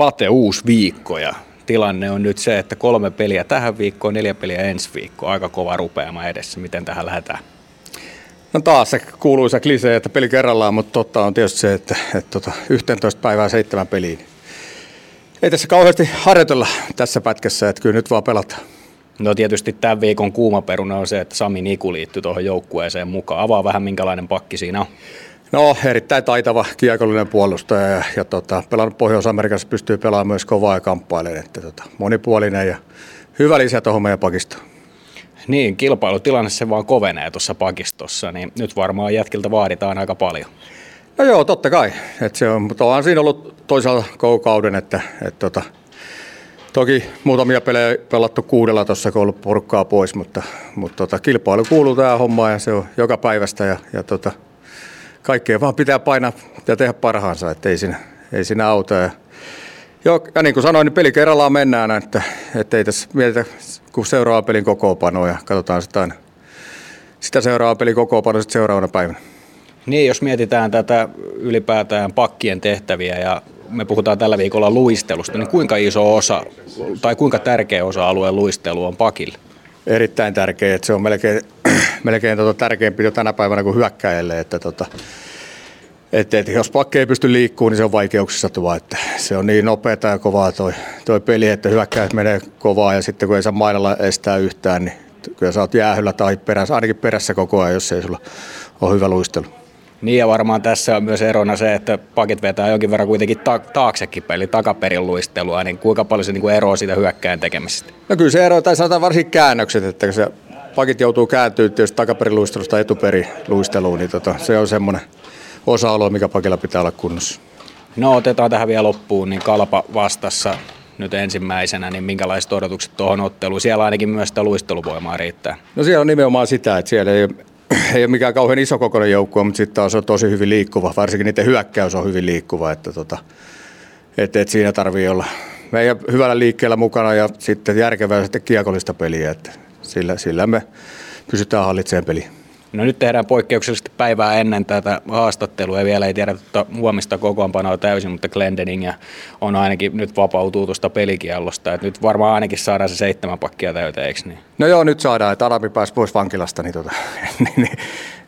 Pate uusi viikko ja tilanne on nyt se, että kolme peliä tähän viikkoon, neljä peliä ensi viikkoon. Aika kova rupeama edessä. Miten tähän lähdetään? No taas se kuuluisa klisee, että peli kerrallaan, mutta totta on tietysti se, että, että, että 11 päivää seitsemän peliin. Ei tässä kauheasti harjoitella tässä pätkässä, että kyllä nyt vaan pelataan. No tietysti tämän viikon kuuma peruna on se, että Sami Niku liittyy tuohon joukkueeseen mukaan. Avaa vähän minkälainen pakki siinä on. No erittäin taitava kiekollinen puolustaja ja, ja tota, pelannut Pohjois-Amerikassa pystyy pelaamaan myös kovaa ja kamppailemaan. Että, tota, monipuolinen ja hyvä lisä tuohon meidän pakistoon. Niin, kilpailutilanne se vaan kovenee tuossa pakistossa, niin nyt varmaan jätkiltä vaaditaan aika paljon. No joo, totta kai. Et se on, mutta on siinä ollut toisaalta kauden, että et tota, toki muutamia pelejä pelattu kuudella tuossa, kun on ollut porukkaa pois, mutta, mutta tota, kilpailu kuuluu tähän hommaan ja se on joka päivästä ja, ja tota, kaikkea vaan pitää painaa ja tehdä parhaansa, että ei siinä, ei siinä auta. Ja, joo, ja niin kuin sanoin, niin peli kerrallaan mennään, että, että ei tässä mietitä, kun seuraava pelin kokoopano ja katsotaan sitä sitä seuraava pelin kokoopano sitten seuraavana päivänä. Niin, jos mietitään tätä ylipäätään pakkien tehtäviä ja me puhutaan tällä viikolla luistelusta, niin kuinka iso osa tai kuinka tärkeä osa alueen luistelu on pakille? Erittäin tärkeä, että se on melkein, melkein tota tärkeämpi jo tänä päivänä kuin hyökkäjälle, että tota, et, et, jos pakki ei pysty liikkumaan, niin se on vaikeuksissa tuo, että se on niin nopeata ja kovaa toi, toi peli, että hyökkäjät menee kovaa ja sitten kun ei saa mailalla estää yhtään, niin kyllä sä oot jäähyllä tai perässä, ainakin perässä koko ajan, jos ei sulla ole hyvä luistelu. Niin ja varmaan tässä on myös erona se, että pakit vetää jonkin verran kuitenkin ta- taaksekin peli, takaperin luistelua, niin kuinka paljon se niin kuin eroaa siitä hyökkäin tekemisestä? No kyllä se eroaa, tai sanotaan varsinkin käännökset, että kun se pakit joutuu kääntyä tietysti takaperin luistelusta etuperi luisteluun, niin tota, se on semmoinen osa-alue, mikä pakilla pitää olla kunnossa. No otetaan tähän vielä loppuun, niin Kalpa vastassa nyt ensimmäisenä, niin minkälaiset odotukset tuohon otteluun? Siellä ainakin myös sitä luisteluvoimaa riittää. No siellä on nimenomaan sitä, että siellä ei ei ole mikään kauhean iso kokoinen joukkue, mutta sitten taas on tosi hyvin liikkuva. Varsinkin niiden hyökkäys on hyvin liikkuva, että tota, et, et siinä tarvii olla meidän hyvällä liikkeellä mukana ja sitten järkevää sitten kiekollista peliä, että sillä, sillä me pysytään hallitsemaan peliä. No nyt tehdään poikkeuksellisesti päivää ennen tätä haastattelua ja vielä ei tiedä huomista kokoonpanoa täysin, mutta Glendening on ainakin nyt vapautuu tuosta pelikiellosta. Et nyt varmaan ainakin saadaan se seitsemän pakkia täyteen, eikö niin? No joo, nyt saadaan, että Arami pääsi pois vankilasta, niin, tota, niin, niin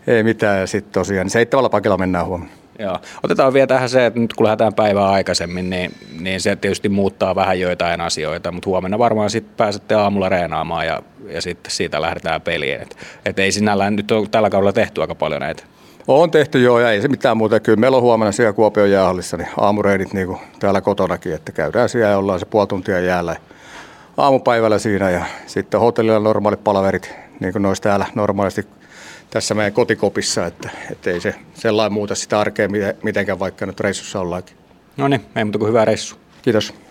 ei mitään. Ja sitten tosiaan niin seitsemällä pakilla mennään huomenna. Joo. Otetaan vielä tähän se, että nyt kun lähdetään päivää aikaisemmin, niin, niin se tietysti muuttaa vähän joitain asioita, mutta huomenna varmaan sitten pääsette aamulla reenaamaan ja, ja sitten siitä lähdetään peliin. Et, et ei sinällään nyt ole tällä kaudella tehty aika paljon näitä. On tehty joo, ja ei se mitään muuta. Kyllä meillä on huomenna siellä Kuopion jäähallissa niin aamureinit niin kuin täällä kotonakin, että käydään siellä ja ollaan se puoli tuntia jäällä aamupäivällä siinä ja sitten hotellilla normaalit palaverit, niin kuin noissa täällä normaalisti tässä meidän kotikopissa, että, että ei se sellainen muuta sitä arkea mitenkään, vaikka nyt reissussa ollaankin. No niin, ei muuta kuin hyvää reissu. Kiitos.